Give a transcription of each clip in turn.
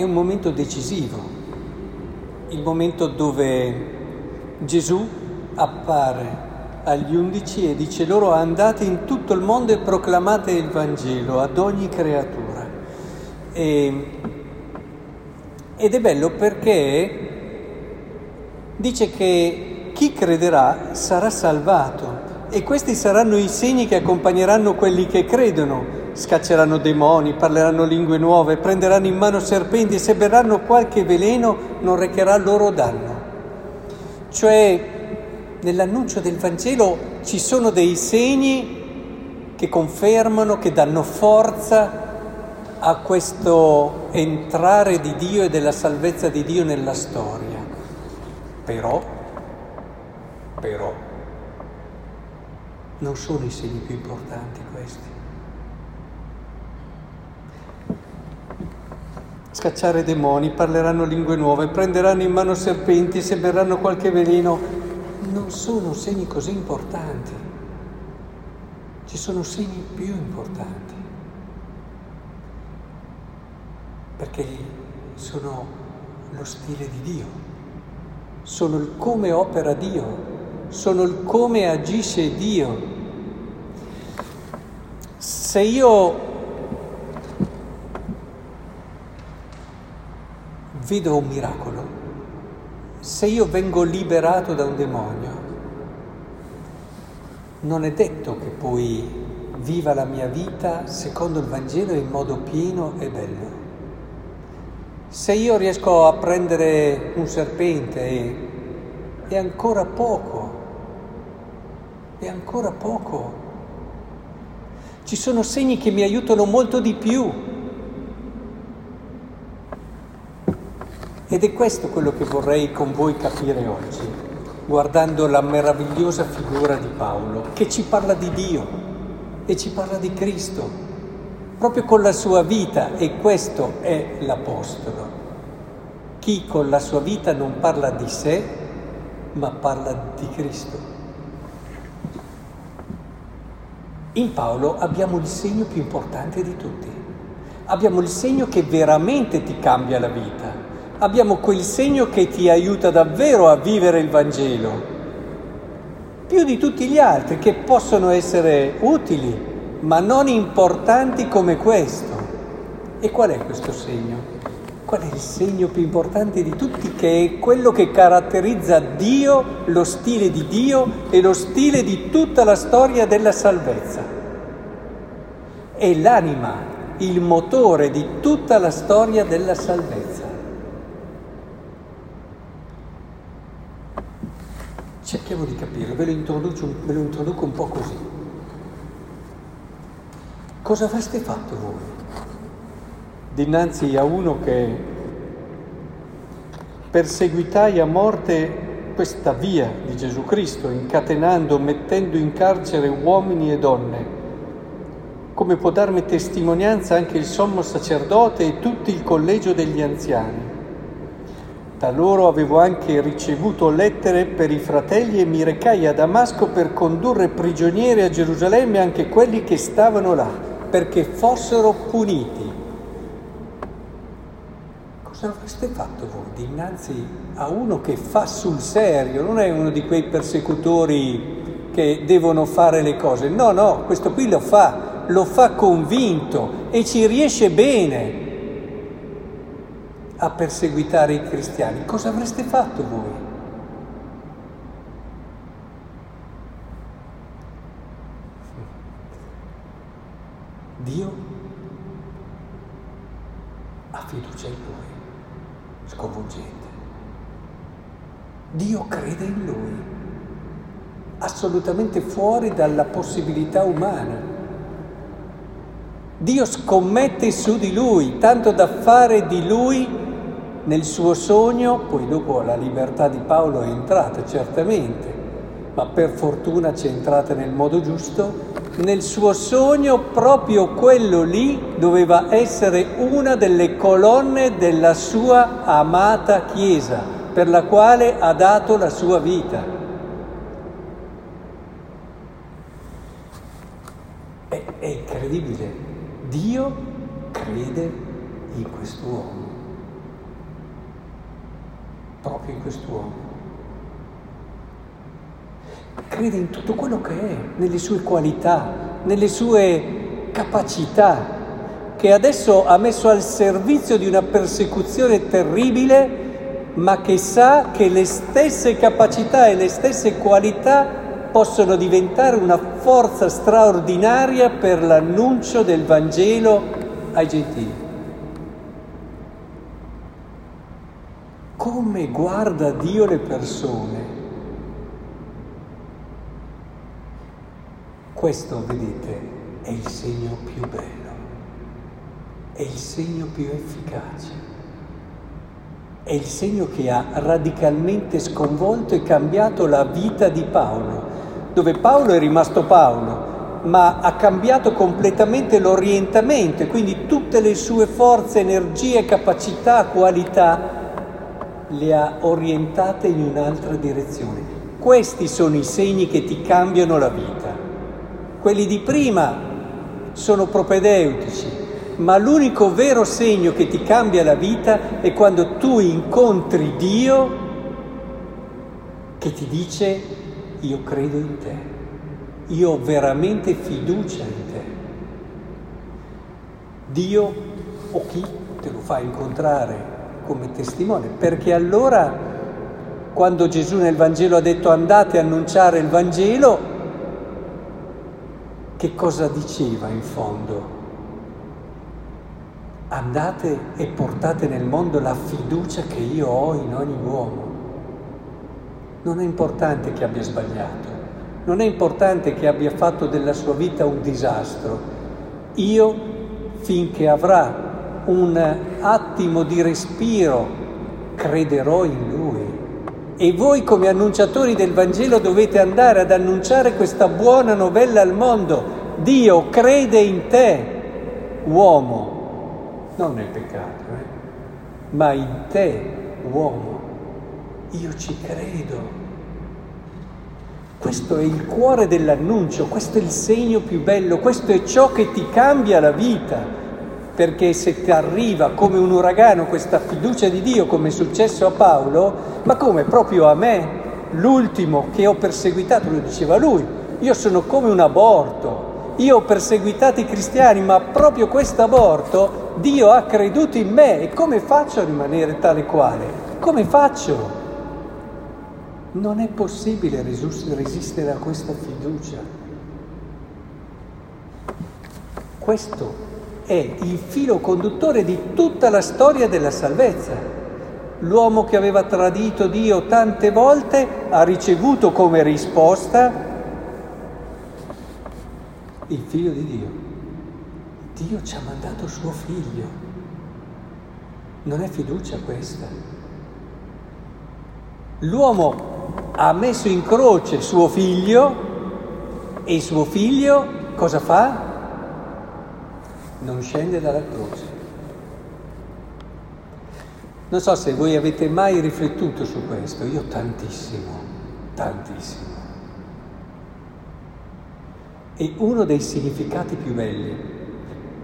è un momento decisivo, il momento dove Gesù appare agli undici e dice loro andate in tutto il mondo e proclamate il Vangelo ad ogni creatura. E, ed è bello perché dice che chi crederà sarà salvato e questi saranno i segni che accompagneranno quelli che credono. Scacceranno demoni, parleranno lingue nuove, prenderanno in mano serpenti e se berranno qualche veleno non recherà loro danno. Cioè, nell'annuncio del Vangelo ci sono dei segni che confermano, che danno forza a questo entrare di Dio e della salvezza di Dio nella storia. Però, però, non sono i segni più importanti questi. Scacciare demoni, parleranno lingue nuove, prenderanno in mano serpenti, se berranno qualche veleno, non sono segni così importanti. Ci sono segni più importanti. Perché sono lo stile di Dio, sono il come opera Dio, sono il come agisce Dio. Se io vedo un miracolo, se io vengo liberato da un demonio, non è detto che poi viva la mia vita secondo il Vangelo in modo pieno e bello. Se io riesco a prendere un serpente è ancora poco, è ancora poco. Ci sono segni che mi aiutano molto di più. Ed è questo quello che vorrei con voi capire oggi, guardando la meravigliosa figura di Paolo, che ci parla di Dio e ci parla di Cristo, proprio con la sua vita, e questo è l'Apostolo. Chi con la sua vita non parla di sé, ma parla di Cristo. In Paolo abbiamo il segno più importante di tutti. Abbiamo il segno che veramente ti cambia la vita abbiamo quel segno che ti aiuta davvero a vivere il Vangelo, più di tutti gli altri che possono essere utili, ma non importanti come questo. E qual è questo segno? Qual è il segno più importante di tutti che è quello che caratterizza Dio, lo stile di Dio e lo stile di tutta la storia della salvezza? È l'anima, il motore di tutta la storia della salvezza. Cerchiamo di capire, ve lo, ve lo introduco un po' così. Cosa avreste fatto voi dinanzi a uno che perseguitai a morte questa via di Gesù Cristo, incatenando, mettendo in carcere uomini e donne, come può darmi testimonianza anche il sommo sacerdote e tutto il collegio degli anziani. Da loro avevo anche ricevuto lettere per i fratelli e mi recai a Damasco per condurre prigionieri a Gerusalemme anche quelli che stavano là, perché fossero puniti. Cosa avreste fatto voi dinanzi a uno che fa sul serio? Non è uno di quei persecutori che devono fare le cose. No, no, questo qui lo fa, lo fa convinto e ci riesce bene a perseguitare i cristiani, cosa avreste fatto voi? Dio ha fiducia in lui, sconvolgente. Dio crede in lui, assolutamente fuori dalla possibilità umana. Dio scommette su di lui, tanto da fare di lui nel suo sogno, poi dopo la libertà di Paolo è entrata certamente, ma per fortuna c'è entrata nel modo giusto, nel suo sogno proprio quello lì doveva essere una delle colonne della sua amata Chiesa, per la quale ha dato la sua vita. È, è incredibile, Dio crede in quest'uomo proprio in quest'uomo. Crede in tutto quello che è, nelle sue qualità, nelle sue capacità, che adesso ha messo al servizio di una persecuzione terribile, ma che sa che le stesse capacità e le stesse qualità possono diventare una forza straordinaria per l'annuncio del Vangelo ai gentili. Come guarda Dio le persone? Questo, vedete, è il segno più bello, è il segno più efficace è il segno che ha radicalmente sconvolto e cambiato la vita di Paolo, dove Paolo è rimasto Paolo, ma ha cambiato completamente l'orientamento e quindi tutte le sue forze, energie, capacità, qualità le ha orientate in un'altra direzione. Questi sono i segni che ti cambiano la vita. Quelli di prima sono propedeutici, ma l'unico vero segno che ti cambia la vita è quando tu incontri Dio che ti dice io credo in te, io ho veramente fiducia in te. Dio o chi te lo fa incontrare come testimone, perché allora quando Gesù nel Vangelo ha detto andate a annunciare il Vangelo, che cosa diceva in fondo? andate e portate nel mondo la fiducia che io ho in ogni uomo. Non è importante che abbia sbagliato, non è importante che abbia fatto della sua vita un disastro. Io, finché avrà un attimo di respiro, crederò in Lui. E voi come annunciatori del Vangelo dovete andare ad annunciare questa buona novella al mondo. Dio crede in te, uomo non nel peccato, eh? ma in te, uomo. Io ci credo. Questo è il cuore dell'annuncio, questo è il segno più bello, questo è ciò che ti cambia la vita, perché se ti arriva come un uragano questa fiducia di Dio, come è successo a Paolo, ma come proprio a me, l'ultimo che ho perseguitato, lo diceva lui, io sono come un aborto, io ho perseguitato i cristiani, ma proprio questo aborto Dio ha creduto in me e come faccio a rimanere tale quale? Come faccio? Non è possibile resistere a questa fiducia. Questo è il filo conduttore di tutta la storia della salvezza. L'uomo che aveva tradito Dio tante volte ha ricevuto come risposta il figlio di Dio. Dio ci ha mandato suo figlio. Non è fiducia questa. L'uomo ha messo in croce suo figlio e suo figlio cosa fa? Non scende dalla croce. Non so se voi avete mai riflettuto su questo, io tantissimo, tantissimo. E uno dei significati più belli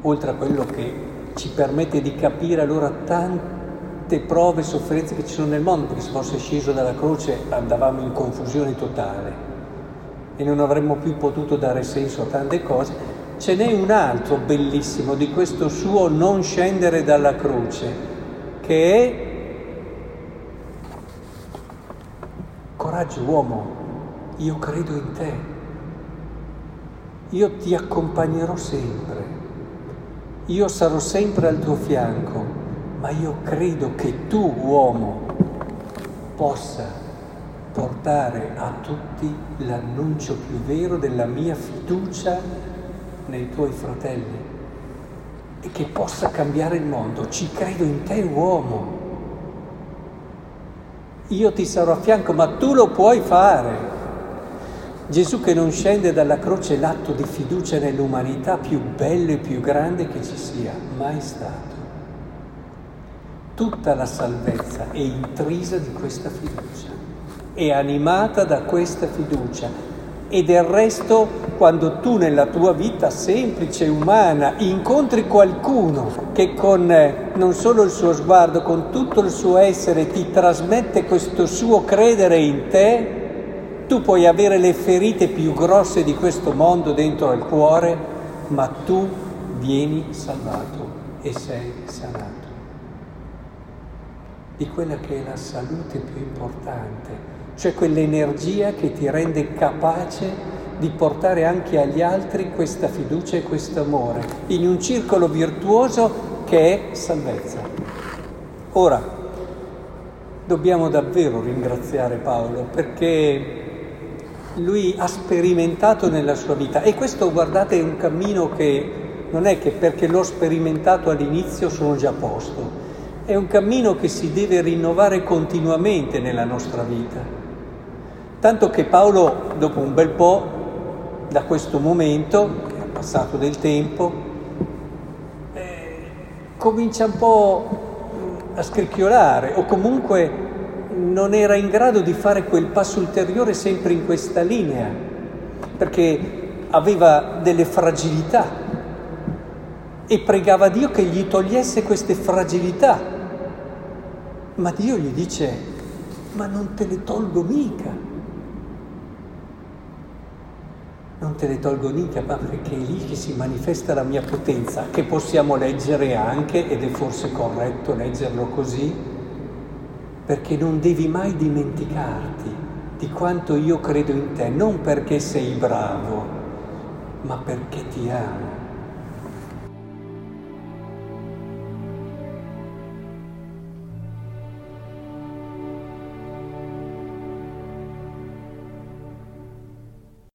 oltre a quello che ci permette di capire allora tante prove e sofferenze che ci sono nel mondo, perché se fosse sceso dalla croce andavamo in confusione totale e non avremmo più potuto dare senso a tante cose. Ce n'è un altro bellissimo di questo suo non scendere dalla croce, che è coraggio uomo, io credo in te, io ti accompagnerò sempre. Io sarò sempre al tuo fianco, ma io credo che tu, uomo, possa portare a tutti l'annuncio più vero della mia fiducia nei tuoi fratelli e che possa cambiare il mondo. Ci credo in te, uomo. Io ti sarò a fianco, ma tu lo puoi fare. Gesù che non scende dalla croce è l'atto di fiducia nell'umanità più bello e più grande che ci sia mai stato. Tutta la salvezza è intrisa di questa fiducia, è animata da questa fiducia E del resto, quando tu nella tua vita semplice, umana, incontri qualcuno che con eh, non solo il suo sguardo, con tutto il suo essere ti trasmette questo suo credere in te, tu puoi avere le ferite più grosse di questo mondo dentro al cuore, ma tu vieni salvato e sei sanato. Di quella che è la salute più importante cioè quell'energia che ti rende capace di portare anche agli altri questa fiducia e questo amore, in un circolo virtuoso che è salvezza. Ora, dobbiamo davvero ringraziare Paolo perché lui ha sperimentato nella sua vita e questo guardate è un cammino che non è che perché l'ho sperimentato all'inizio sono già a posto, è un cammino che si deve rinnovare continuamente nella nostra vita. Tanto che Paolo, dopo un bel po', da questo momento, che è passato del tempo, eh, comincia un po' a scricchiolare o comunque non era in grado di fare quel passo ulteriore sempre in questa linea, perché aveva delle fragilità e pregava Dio che gli togliesse queste fragilità. Ma Dio gli dice, ma non te le tolgo mica. Non te le tolgo mica, ma perché è lì che si manifesta la mia potenza, che possiamo leggere anche, ed è forse corretto leggerlo così, perché non devi mai dimenticarti di quanto io credo in te, non perché sei bravo, ma perché ti amo.